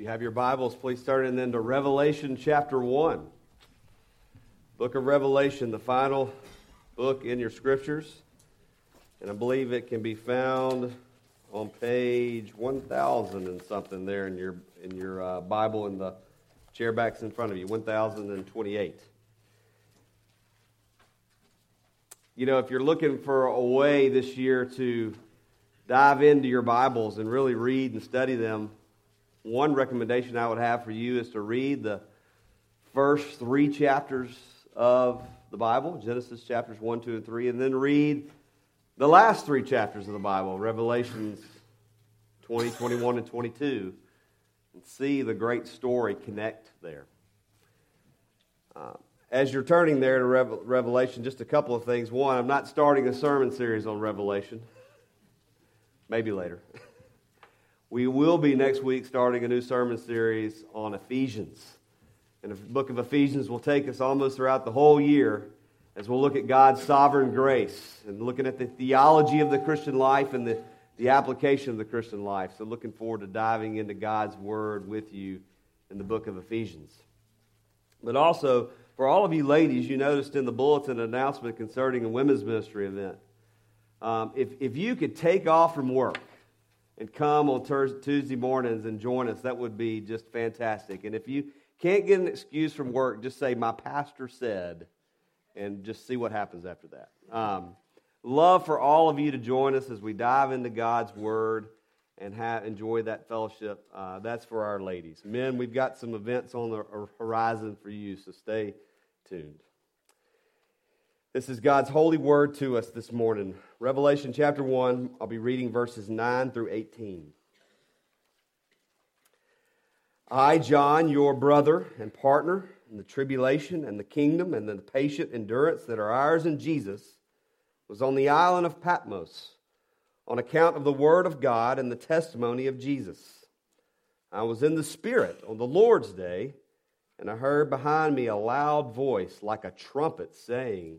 you have your Bibles, please turn and then to Revelation chapter 1. Book of Revelation, the final book in your scriptures. And I believe it can be found on page 1000 and something there in your, in your uh, Bible in the chairbacks in front of you, 1028. You know, if you're looking for a way this year to dive into your Bibles and really read and study them, one recommendation I would have for you is to read the first three chapters of the Bible Genesis chapters 1, 2, and 3, and then read the last three chapters of the Bible Revelations 20, 21, and 22, and see the great story connect there. Uh, as you're turning there to Revelation, just a couple of things. One, I'm not starting a sermon series on Revelation, maybe later. We will be next week starting a new sermon series on Ephesians. And the book of Ephesians will take us almost throughout the whole year as we'll look at God's sovereign grace and looking at the theology of the Christian life and the, the application of the Christian life. So, looking forward to diving into God's Word with you in the book of Ephesians. But also, for all of you ladies, you noticed in the bulletin an announcement concerning a women's ministry event. Um, if, if you could take off from work and come on Tuesday mornings and join us, that would be just fantastic. And if you can't get an excuse from work, just say, My pastor said, and just see what happens after that. Um, love for all of you to join us as we dive into God's Word and enjoy that fellowship. Uh, that's for our ladies. Men, we've got some events on the horizon for you, so stay tuned. This is God's holy word to us this morning. Revelation chapter 1, I'll be reading verses 9 through 18. I, John, your brother and partner in the tribulation and the kingdom and the patient endurance that are ours in Jesus, was on the island of Patmos on account of the word of God and the testimony of Jesus. I was in the Spirit on the Lord's day, and I heard behind me a loud voice like a trumpet saying,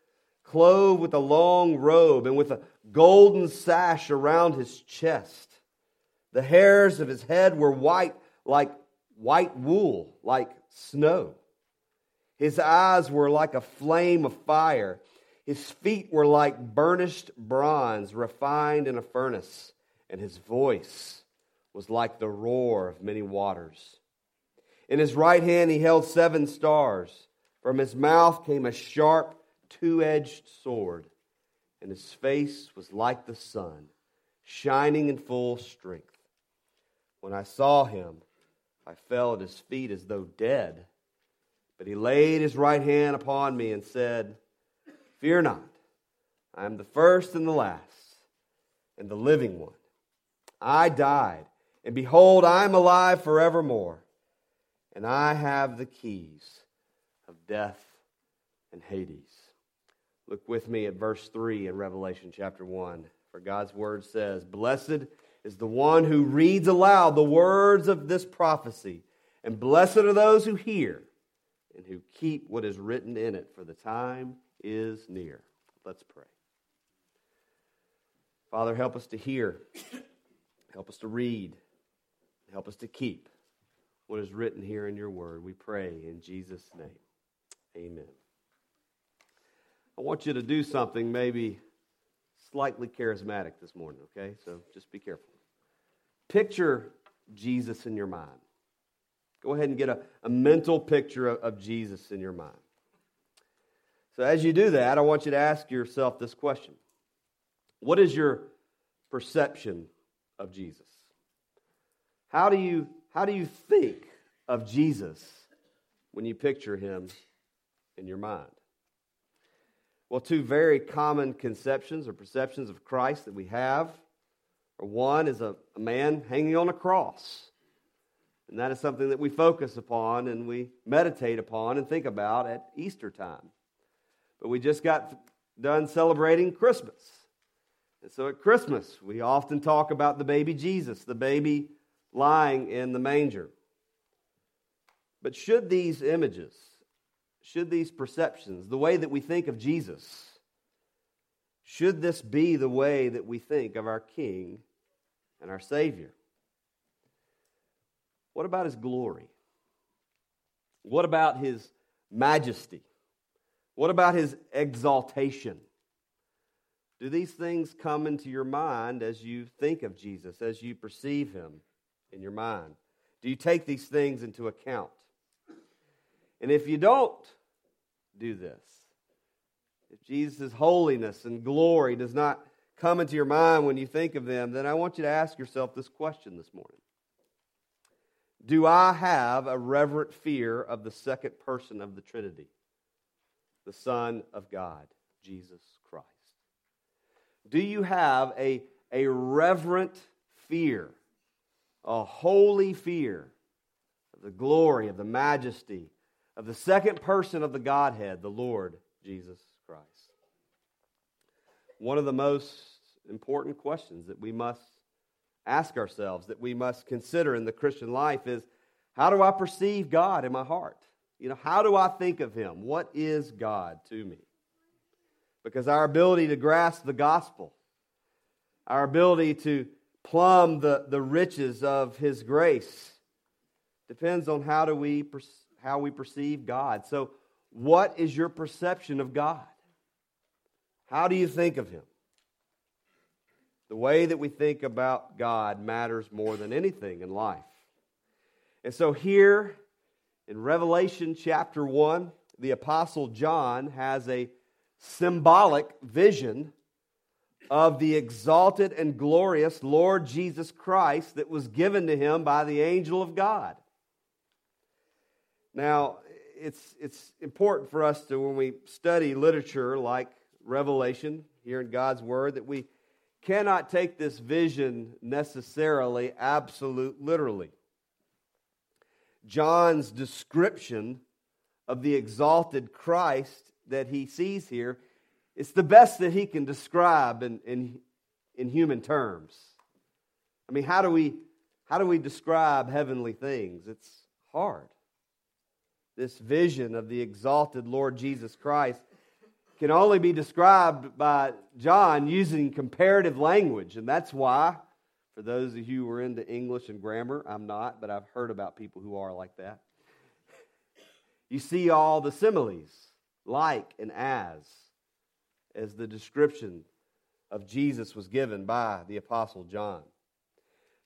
clothed with a long robe and with a golden sash around his chest. The hairs of his head were white like white wool, like snow. His eyes were like a flame of fire. His feet were like burnished bronze refined in a furnace, and his voice was like the roar of many waters. In his right hand he held seven stars. From his mouth came a sharp two edged sword, and his face was like the sun, shining in full strength. When I saw him, I fell at his feet as though dead. But he laid his right hand upon me and said, Fear not, I am the first and the last, and the living one. I died, and behold, I am alive forevermore, and I have the keys of death and Hades. Look with me at verse 3 in Revelation chapter 1. For God's word says, Blessed is the one who reads aloud the words of this prophecy, and blessed are those who hear and who keep what is written in it, for the time is near. Let's pray. Father, help us to hear, help us to read, help us to keep what is written here in your word. We pray in Jesus' name. Amen. I want you to do something maybe slightly charismatic this morning, okay? So just be careful. Picture Jesus in your mind. Go ahead and get a, a mental picture of, of Jesus in your mind. So as you do that, I want you to ask yourself this question What is your perception of Jesus? How do you, how do you think of Jesus when you picture him in your mind? Well, two very common conceptions or perceptions of Christ that we have are one is a, a man hanging on a cross. And that is something that we focus upon and we meditate upon and think about at Easter time. But we just got done celebrating Christmas. And so at Christmas, we often talk about the baby Jesus, the baby lying in the manger. But should these images, should these perceptions, the way that we think of Jesus, should this be the way that we think of our King and our Savior? What about his glory? What about his majesty? What about his exaltation? Do these things come into your mind as you think of Jesus, as you perceive him in your mind? Do you take these things into account? And if you don't do this, if Jesus' holiness and glory does not come into your mind when you think of them, then I want you to ask yourself this question this morning do I have a reverent fear of the second person of the Trinity, the Son of God, Jesus Christ? Do you have a, a reverent fear, a holy fear of the glory, of the majesty, of the second person of the Godhead, the Lord Jesus Christ? One of the most important questions that we must ask ourselves, that we must consider in the Christian life is how do I perceive God in my heart? You know, how do I think of Him? What is God to me? Because our ability to grasp the gospel, our ability to plumb the, the riches of His grace, depends on how, do we, how we perceive God. So, what is your perception of God? How do you think of Him? The way that we think about God matters more than anything in life. And so, here in Revelation chapter 1, the Apostle John has a symbolic vision of the exalted and glorious Lord Jesus Christ that was given to him by the angel of God. Now, it's, it's important for us to, when we study literature like Revelation here in God's Word, that we cannot take this vision necessarily absolute literally. John's description of the exalted Christ that he sees here, it's the best that he can describe in, in, in human terms. I mean, how do, we, how do we describe heavenly things? It's hard. This vision of the exalted Lord Jesus Christ can only be described by John using comparative language. And that's why, for those of you who are into English and grammar, I'm not, but I've heard about people who are like that. You see all the similes, like and as, as the description of Jesus was given by the Apostle John.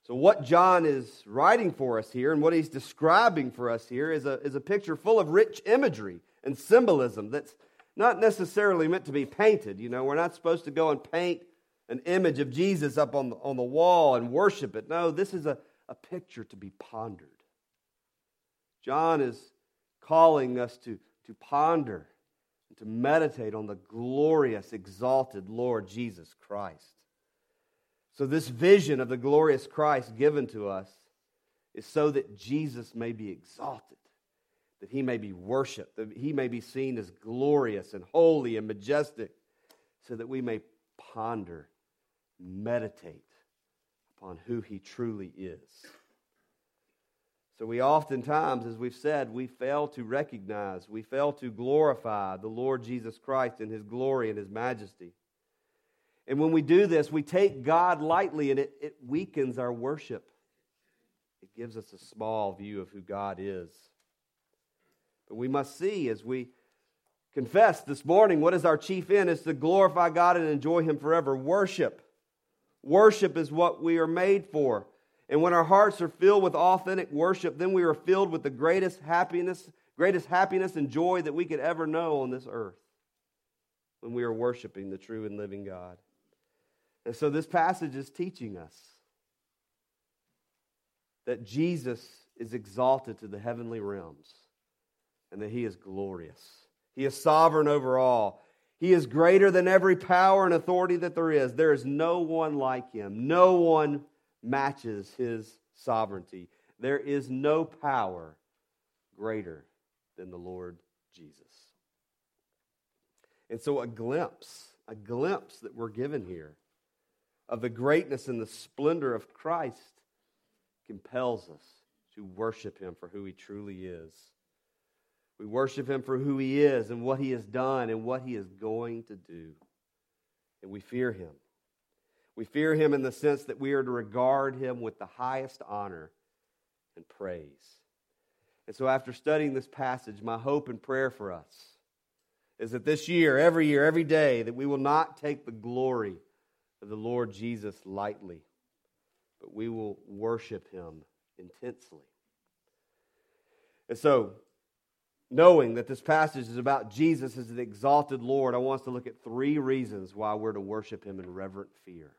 So, what John is writing for us here and what he's describing for us here is a, is a picture full of rich imagery and symbolism that's not necessarily meant to be painted. You know, we're not supposed to go and paint an image of Jesus up on the, on the wall and worship it. No, this is a, a picture to be pondered. John is calling us to, to ponder and to meditate on the glorious, exalted Lord Jesus Christ. So, this vision of the glorious Christ given to us is so that Jesus may be exalted that he may be worshiped, that he may be seen as glorious and holy and majestic, so that we may ponder, meditate upon who he truly is. So, we oftentimes, as we've said, we fail to recognize, we fail to glorify the Lord Jesus Christ in his glory and his majesty. And when we do this, we take God lightly and it, it weakens our worship. It gives us a small view of who God is. But we must see as we confess this morning what is our chief end is to glorify God and enjoy Him forever. Worship. Worship is what we are made for. And when our hearts are filled with authentic worship, then we are filled with the greatest happiness, greatest happiness and joy that we could ever know on this earth when we are worshiping the true and living God. And so this passage is teaching us that Jesus is exalted to the heavenly realms and that He is glorious. He is sovereign over all. He is greater than every power and authority that there is. There is no one like Him, no one matches His sovereignty. there is no power greater than the Lord Jesus. And so, a glimpse, a glimpse that we're given here of the greatness and the splendor of Christ compels us to worship him for who he truly is. We worship him for who he is and what he has done and what he is going to do. And we fear him. We fear him in the sense that we are to regard him with the highest honor and praise. And so, after studying this passage, my hope and prayer for us is that this year, every year, every day, that we will not take the glory the Lord Jesus lightly, but we will worship him intensely. And so, knowing that this passage is about Jesus as an exalted Lord, I want us to look at three reasons why we're to worship him in reverent fear.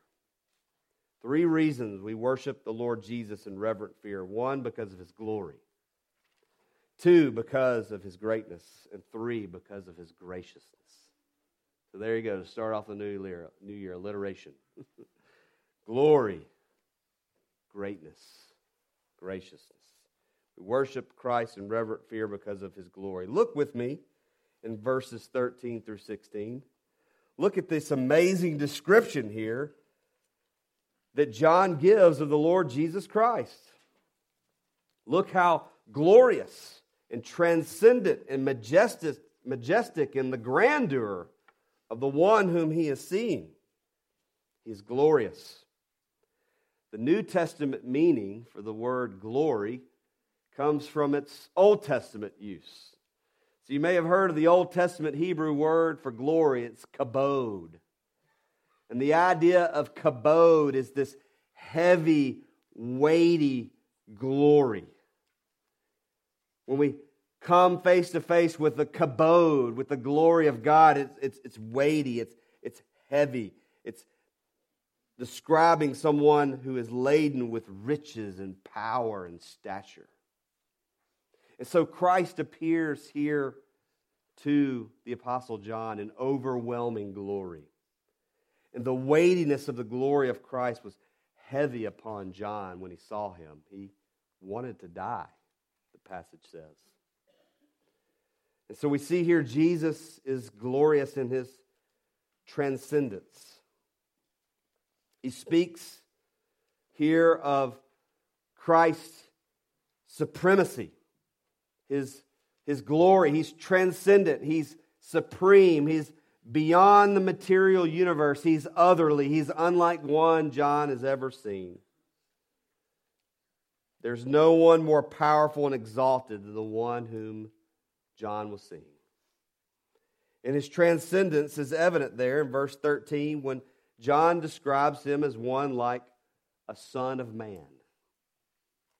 Three reasons we worship the Lord Jesus in reverent fear. One, because of his glory. Two, because of his greatness. And three, because of his graciousness. So there you go to start off the new year, new year alliteration. glory, greatness, graciousness. We worship Christ in reverent fear because of his glory. Look with me in verses 13 through 16. Look at this amazing description here that John gives of the Lord Jesus Christ. Look how glorious and transcendent and majestic, majestic in the grandeur of the one whom he is seeing. He is glorious. The New Testament meaning for the word glory comes from its Old Testament use. So you may have heard of the Old Testament Hebrew word for glory, it's kabod. And the idea of kabod is this heavy, weighty glory. When we come face to face with the kabod, with the glory of God, it's, it's, it's weighty, it's, it's heavy, it's describing someone who is laden with riches and power and stature. And so Christ appears here to the Apostle John in overwhelming glory. And the weightiness of the glory of Christ was heavy upon John when he saw him. He wanted to die, the passage says. And so we see here Jesus is glorious in his transcendence. He speaks here of Christ's supremacy his, his glory. He's transcendent. He's supreme. He's beyond the material universe. He's otherly. He's unlike one John has ever seen. There's no one more powerful and exalted than the one whom John was seeing. And his transcendence is evident there in verse 13 when John describes him as one like a son of man.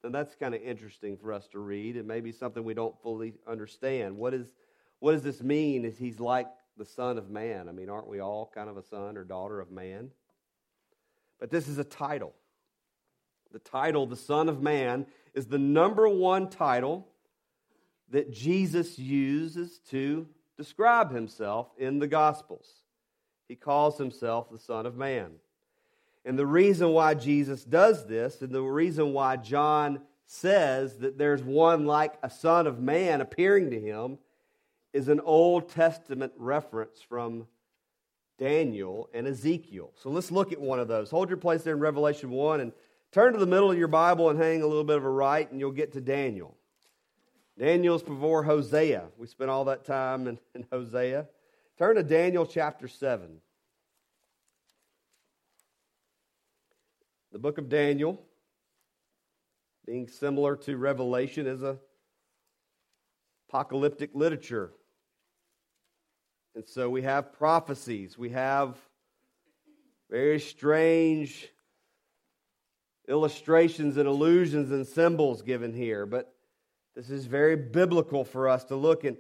And that's kind of interesting for us to read. It may be something we don't fully understand. What, is, what does this mean? Is he's like the Son of Man? I mean, aren't we all kind of a son or daughter of man? But this is a title. The title, the Son of Man, is the number one title that Jesus uses to describe himself in the Gospels. He calls himself the Son of Man. And the reason why Jesus does this, and the reason why John says that there's one like a son of man appearing to him, is an Old Testament reference from Daniel and Ezekiel. So let's look at one of those. Hold your place there in Revelation 1 and turn to the middle of your Bible and hang a little bit of a right, and you'll get to Daniel. Daniel's before Hosea. We spent all that time in, in Hosea. Turn to Daniel chapter 7. The book of Daniel, being similar to Revelation, is a apocalyptic literature. And so we have prophecies, we have very strange illustrations and allusions and symbols given here, but this is very biblical for us to look in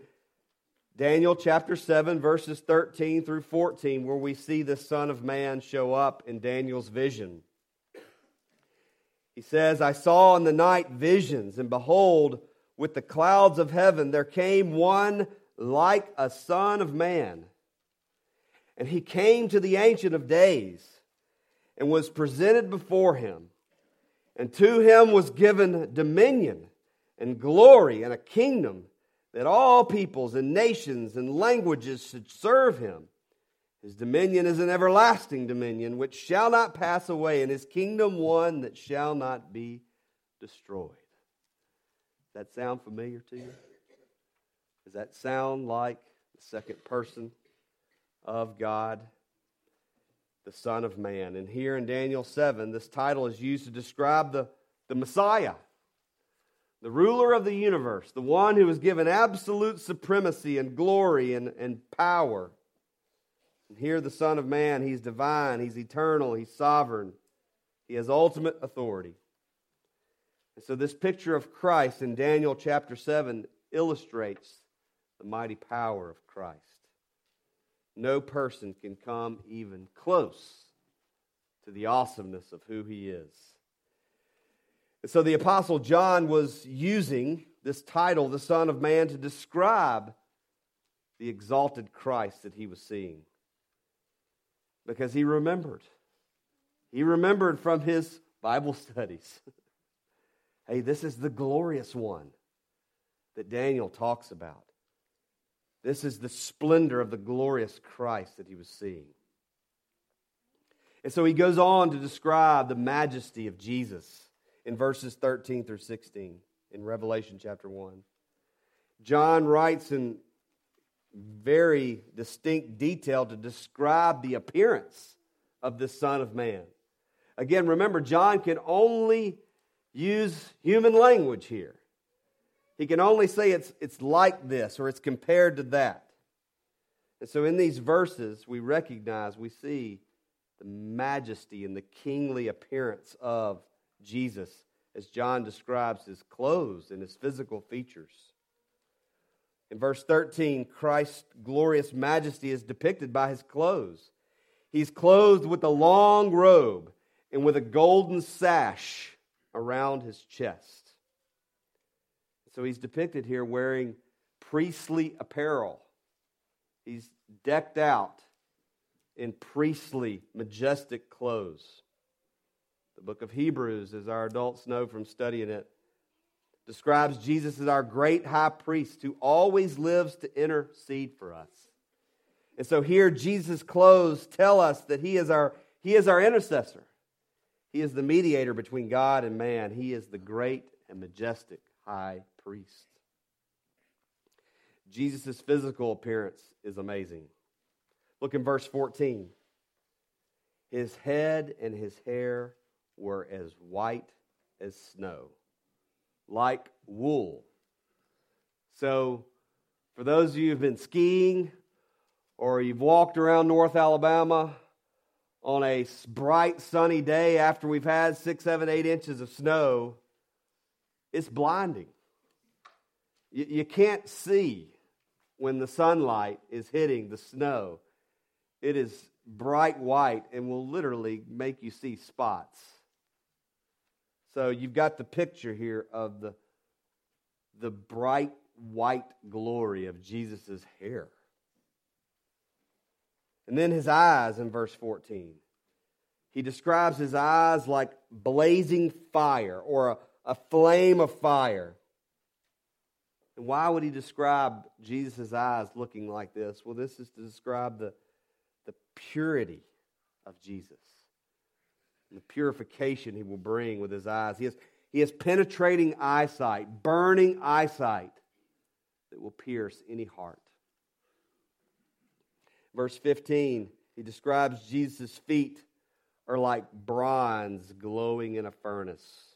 Daniel chapter 7, verses 13 through 14, where we see the Son of Man show up in Daniel's vision. He says, I saw in the night visions, and behold, with the clouds of heaven there came one like a son of man. And he came to the Ancient of Days and was presented before him. And to him was given dominion and glory and a kingdom that all peoples and nations and languages should serve him. His dominion is an everlasting dominion which shall not pass away, and his kingdom one that shall not be destroyed. Does that sound familiar to you? Does that sound like the second person of God, the Son of Man? And here in Daniel 7, this title is used to describe the, the Messiah the ruler of the universe, the one who was given absolute supremacy and glory and, and power. And here, the Son of Man, he's divine, he's eternal, he's sovereign, he has ultimate authority. And so, this picture of Christ in Daniel chapter 7 illustrates the mighty power of Christ. No person can come even close to the awesomeness of who he is. And so the Apostle John was using this title, the Son of Man, to describe the exalted Christ that he was seeing. Because he remembered. He remembered from his Bible studies. hey, this is the glorious one that Daniel talks about. This is the splendor of the glorious Christ that he was seeing. And so he goes on to describe the majesty of Jesus in verses 13 through 16 in Revelation chapter 1. John writes in very distinct detail to describe the appearance of the Son of Man. Again, remember, John can only use human language here. He can only say it's, it's like this or it's compared to that. And so in these verses, we recognize, we see the majesty and the kingly appearance of Jesus as John describes his clothes and his physical features. In verse 13, Christ's glorious majesty is depicted by his clothes. He's clothed with a long robe and with a golden sash around his chest. So he's depicted here wearing priestly apparel. He's decked out in priestly, majestic clothes. The book of Hebrews, as our adults know from studying it, describes Jesus as our great high priest who always lives to intercede for us. And so here, Jesus' clothes tell us that he is, our, he is our intercessor. He is the mediator between God and man. He is the great and majestic high priest. Jesus' physical appearance is amazing. Look in verse 14. His head and his hair were as white as snow, like wool. So, for those of you who've been skiing or you've walked around North Alabama on a bright sunny day after we've had six, seven, eight inches of snow, it's blinding. You, you can't see when the sunlight is hitting the snow. It is bright white and will literally make you see spots. So you've got the picture here of the, the bright white glory of Jesus' hair. And then his eyes in verse 14. He describes his eyes like blazing fire or a, a flame of fire. And why would he describe Jesus' eyes looking like this? Well, this is to describe the, the purity of Jesus the purification he will bring with his eyes. He has, he has penetrating eyesight, burning eyesight that will pierce any heart. Verse 15, he describes Jesus' feet are like bronze glowing in a furnace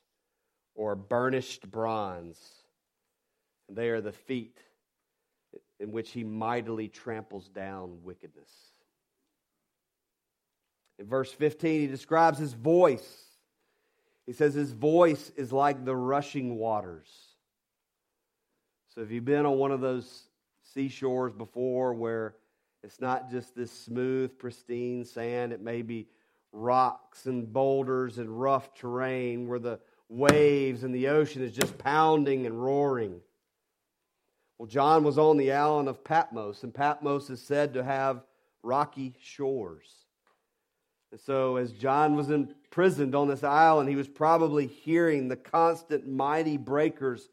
or burnished bronze. They are the feet in which he mightily tramples down wickedness. In verse 15, he describes his voice. He says his voice is like the rushing waters. So, if you've been on one of those seashores before where it's not just this smooth, pristine sand, it may be rocks and boulders and rough terrain where the waves and the ocean is just pounding and roaring. Well, John was on the island of Patmos, and Patmos is said to have rocky shores. So, as John was imprisoned on this island, he was probably hearing the constant mighty breakers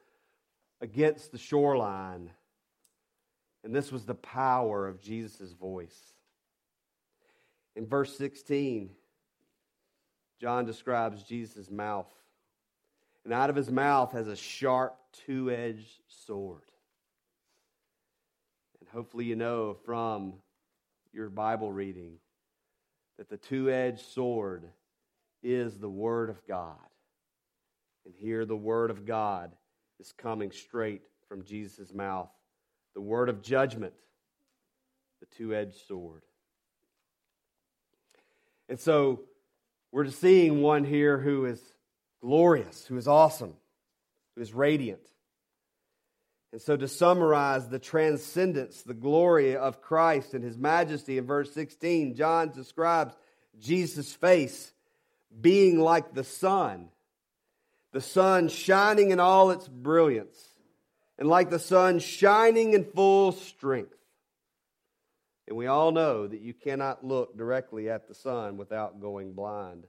against the shoreline. And this was the power of Jesus' voice. In verse 16, John describes Jesus' mouth. And out of his mouth has a sharp two edged sword. And hopefully, you know from your Bible reading that the two edged sword is the Word of God. And here, the Word of God is coming straight from Jesus' mouth. The Word of judgment, the two edged sword. And so, we're seeing one here who is glorious, who is awesome, who is radiant. And so, to summarize the transcendence, the glory of Christ and his majesty in verse 16, John describes Jesus' face being like the sun, the sun shining in all its brilliance, and like the sun shining in full strength. And we all know that you cannot look directly at the sun without going blind.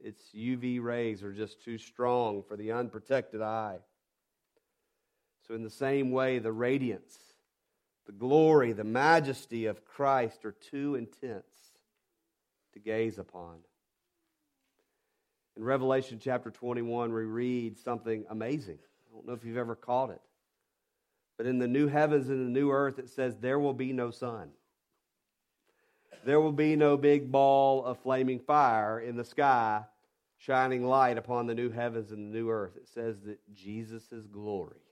Its UV rays are just too strong for the unprotected eye. So, in the same way, the radiance, the glory, the majesty of Christ are too intense to gaze upon. In Revelation chapter 21, we read something amazing. I don't know if you've ever caught it. But in the new heavens and the new earth, it says, There will be no sun. There will be no big ball of flaming fire in the sky shining light upon the new heavens and the new earth. It says that Jesus' glory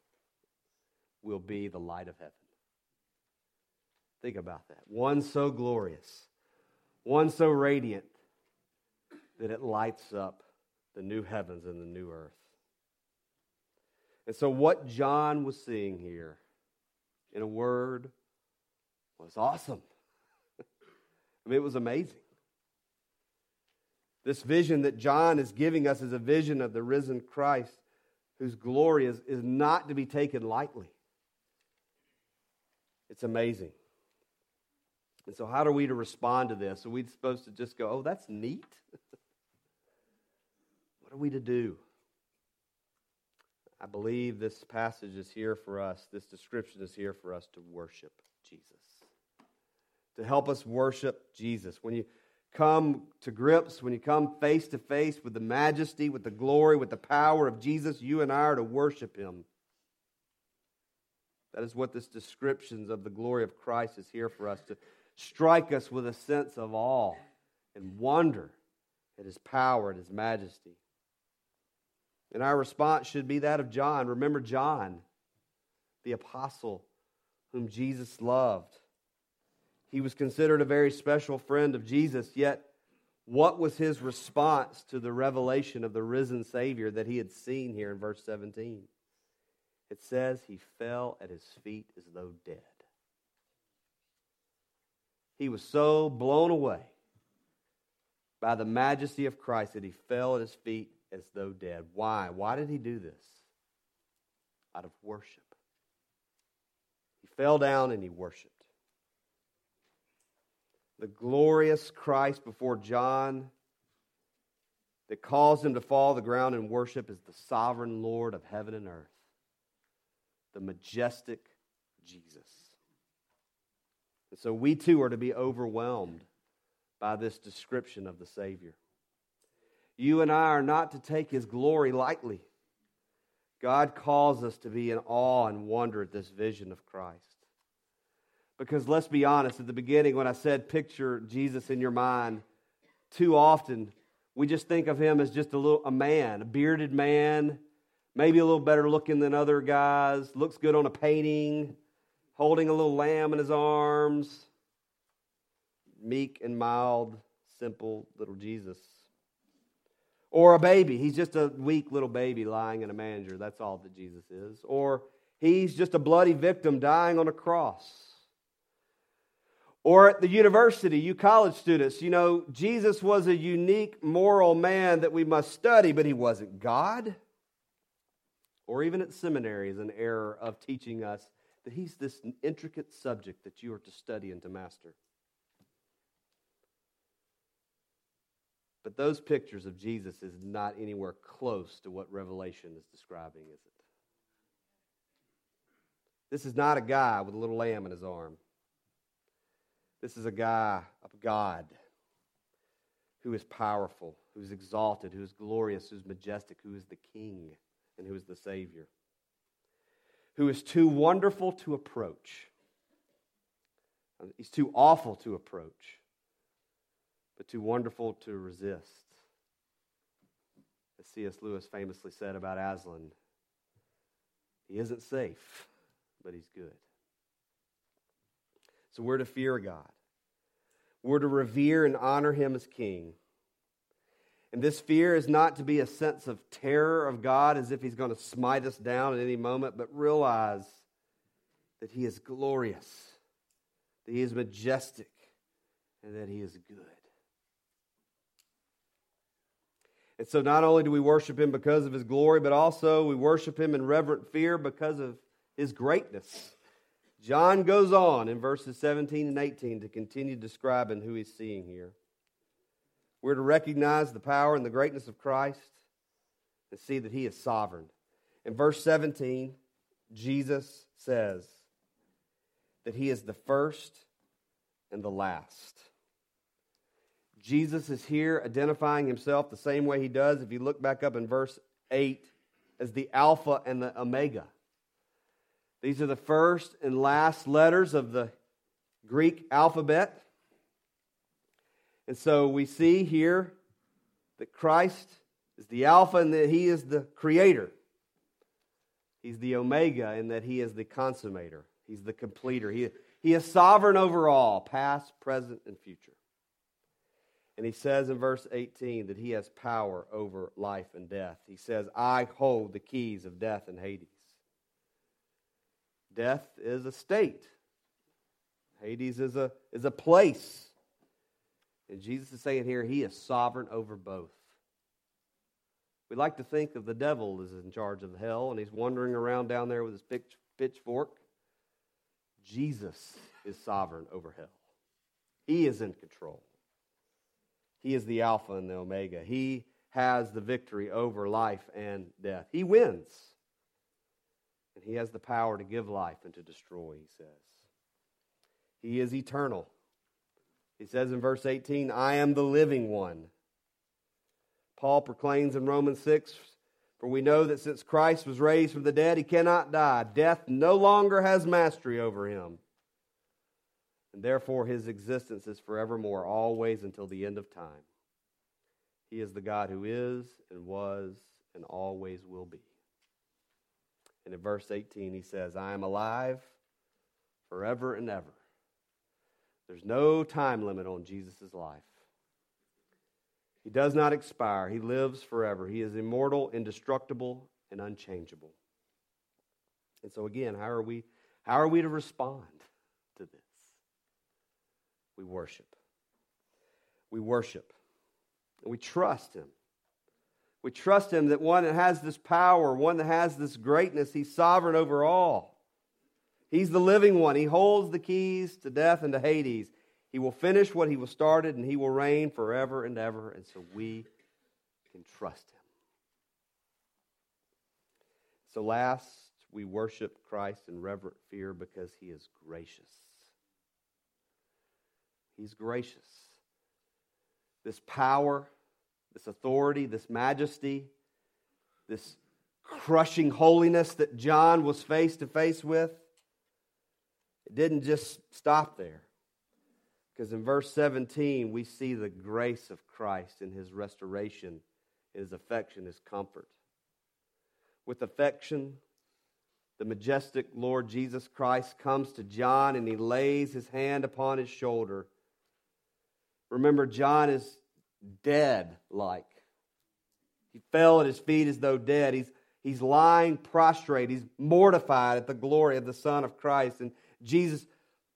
will be the light of heaven. Think about that. One so glorious, one so radiant that it lights up the new heavens and the new earth. And so, what John was seeing here, in a word, was awesome. I mean, it was amazing. This vision that John is giving us is a vision of the risen Christ whose glory is, is not to be taken lightly. It's amazing. And so, how are we to respond to this? Are we supposed to just go, oh, that's neat? what are we to do? I believe this passage is here for us, this description is here for us to worship Jesus. To help us worship Jesus. When you come to grips, when you come face to face with the majesty, with the glory, with the power of Jesus, you and I are to worship him. That is what this descriptions of the glory of Christ is here for us to strike us with a sense of awe and wonder at his power and his majesty. And our response should be that of John. Remember John, the apostle whom Jesus loved. He was considered a very special friend of Jesus, yet, what was his response to the revelation of the risen Savior that he had seen here in verse 17? It says he fell at his feet as though dead. He was so blown away by the majesty of Christ that he fell at his feet as though dead. Why? Why did he do this? Out of worship. He fell down and he worshiped. The glorious Christ before John that caused him to fall to the ground and worship is the sovereign Lord of heaven and earth, the majestic Jesus. And so we too are to be overwhelmed by this description of the Savior. You and I are not to take his glory lightly. God calls us to be in awe and wonder at this vision of Christ. Because let's be honest, at the beginning, when I said picture Jesus in your mind, too often we just think of him as just a little a man, a bearded man, maybe a little better looking than other guys, looks good on a painting, holding a little lamb in his arms, meek and mild, simple little Jesus. Or a baby. He's just a weak little baby lying in a manger. That's all that Jesus is. Or he's just a bloody victim dying on a cross. Or at the university, you college students, you know, Jesus was a unique moral man that we must study, but he wasn't God. Or even at seminaries, an error of teaching us that he's this intricate subject that you are to study and to master. But those pictures of Jesus is not anywhere close to what Revelation is describing, is it? This is not a guy with a little lamb in his arm. This is a guy of God who is powerful, who is exalted, who is glorious, who is majestic, who is the King, and who is the Savior, who is too wonderful to approach. He's too awful to approach, but too wonderful to resist. As C.S. Lewis famously said about Aslan, he isn't safe, but he's good. So we're to fear God. We're to revere and honor him as king. And this fear is not to be a sense of terror of God as if he's going to smite us down at any moment, but realize that he is glorious, that he is majestic, and that he is good. And so not only do we worship him because of his glory, but also we worship him in reverent fear because of his greatness. John goes on in verses 17 and 18 to continue describing who he's seeing here. We're to recognize the power and the greatness of Christ and see that he is sovereign. In verse 17, Jesus says that he is the first and the last. Jesus is here identifying himself the same way he does, if you look back up in verse 8, as the Alpha and the Omega. These are the first and last letters of the Greek alphabet. And so we see here that Christ is the Alpha and that He is the Creator. He's the Omega and that He is the consummator. He's the completer. He, he is sovereign over all, past, present, and future. And he says in verse 18 that he has power over life and death. He says, I hold the keys of death and Hades. Death is a state. Hades is a, is a place. And Jesus is saying here, he is sovereign over both. We like to think of the devil as in charge of hell and he's wandering around down there with his pitch, pitchfork. Jesus is sovereign over hell. He is in control. He is the Alpha and the Omega. He has the victory over life and death. He wins. And he has the power to give life and to destroy, he says. He is eternal. He says in verse 18, I am the living one. Paul proclaims in Romans 6, For we know that since Christ was raised from the dead, he cannot die. Death no longer has mastery over him. And therefore his existence is forevermore, always until the end of time. He is the God who is and was and always will be. And in verse 18, he says, I am alive forever and ever. There's no time limit on Jesus' life. He does not expire, he lives forever. He is immortal, indestructible, and unchangeable. And so again, how are we how are we to respond to this? We worship. We worship. And we trust him. We trust Him that one that has this power, one that has this greatness, He's sovereign over all. He's the living one. He holds the keys to death and to Hades. He will finish what He was started and He will reign forever and ever. And so we can trust Him. So, last, we worship Christ in reverent fear because He is gracious. He's gracious. This power this authority, this majesty, this crushing holiness that John was face to face with, didn't just stop there. Because in verse 17, we see the grace of Christ in his restoration, his affection, his comfort. With affection, the majestic Lord Jesus Christ comes to John and he lays his hand upon his shoulder. Remember, John is dead like. He fell at his feet as though dead. He's, he's lying prostrate. He's mortified at the glory of the Son of Christ. And Jesus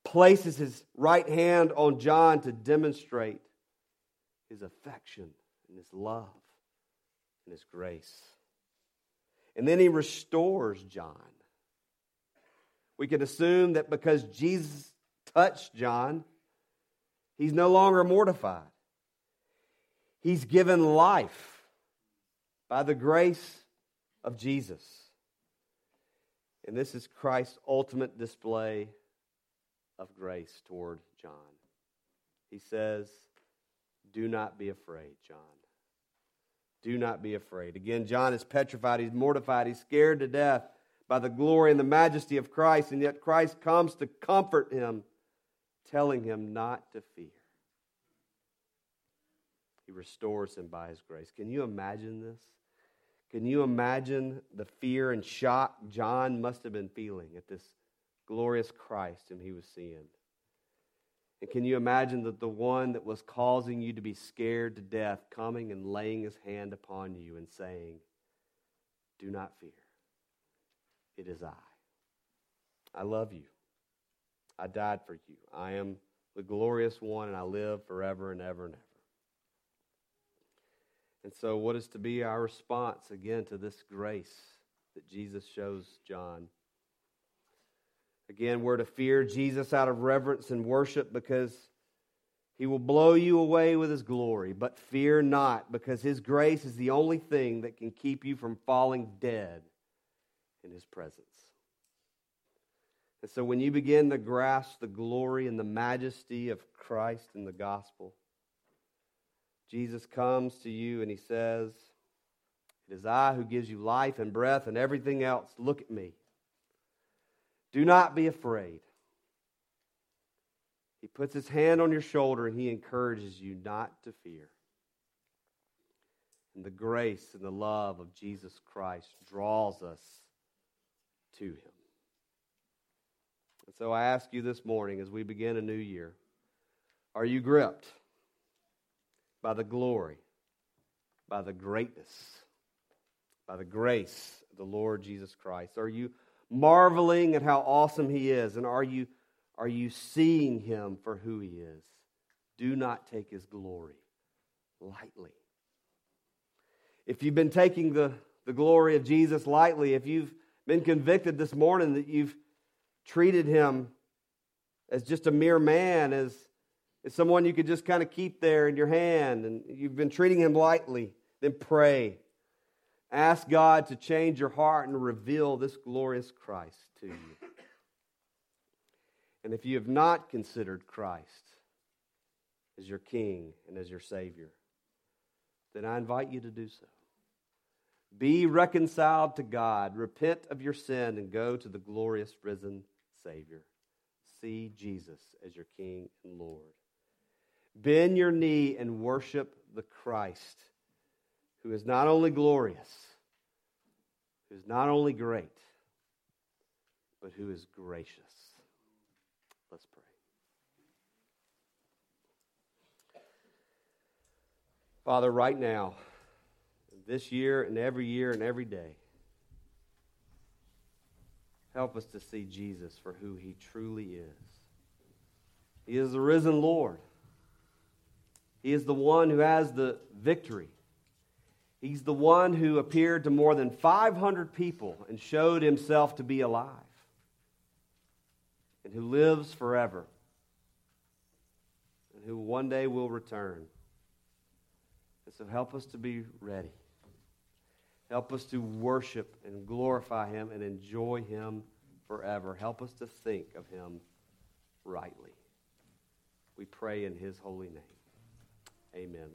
places his right hand on John to demonstrate his affection and his love and his grace. And then he restores John. We could assume that because Jesus touched John, he's no longer mortified. He's given life by the grace of Jesus. And this is Christ's ultimate display of grace toward John. He says, Do not be afraid, John. Do not be afraid. Again, John is petrified, he's mortified, he's scared to death by the glory and the majesty of Christ, and yet Christ comes to comfort him, telling him not to fear. He restores him by his grace. Can you imagine this? Can you imagine the fear and shock John must have been feeling at this glorious Christ whom he was seeing? And can you imagine that the one that was causing you to be scared to death coming and laying his hand upon you and saying, Do not fear. It is I. I love you. I died for you. I am the glorious one, and I live forever and ever and ever. And so, what is to be our response again to this grace that Jesus shows John? Again, we're to fear Jesus out of reverence and worship because he will blow you away with his glory. But fear not, because his grace is the only thing that can keep you from falling dead in his presence. And so, when you begin to grasp the glory and the majesty of Christ in the gospel, Jesus comes to you and he says, It is I who gives you life and breath and everything else. Look at me. Do not be afraid. He puts his hand on your shoulder and he encourages you not to fear. And the grace and the love of Jesus Christ draws us to him. And so I ask you this morning as we begin a new year are you gripped? By the glory, by the greatness, by the grace of the Lord Jesus Christ? Are you marveling at how awesome He is? And are you, are you seeing Him for who He is? Do not take His glory lightly. If you've been taking the, the glory of Jesus lightly, if you've been convicted this morning that you've treated Him as just a mere man, as is someone you could just kind of keep there in your hand and you've been treating him lightly, then pray. Ask God to change your heart and reveal this glorious Christ to you. And if you have not considered Christ as your King and as your Savior, then I invite you to do so. Be reconciled to God, repent of your sin, and go to the glorious risen Savior. See Jesus as your King and Lord. Bend your knee and worship the Christ who is not only glorious, who is not only great, but who is gracious. Let's pray. Father, right now, this year and every year and every day, help us to see Jesus for who he truly is. He is the risen Lord. He is the one who has the victory. He's the one who appeared to more than 500 people and showed himself to be alive and who lives forever and who one day will return. And so help us to be ready. Help us to worship and glorify him and enjoy him forever. Help us to think of him rightly. We pray in his holy name. Amen.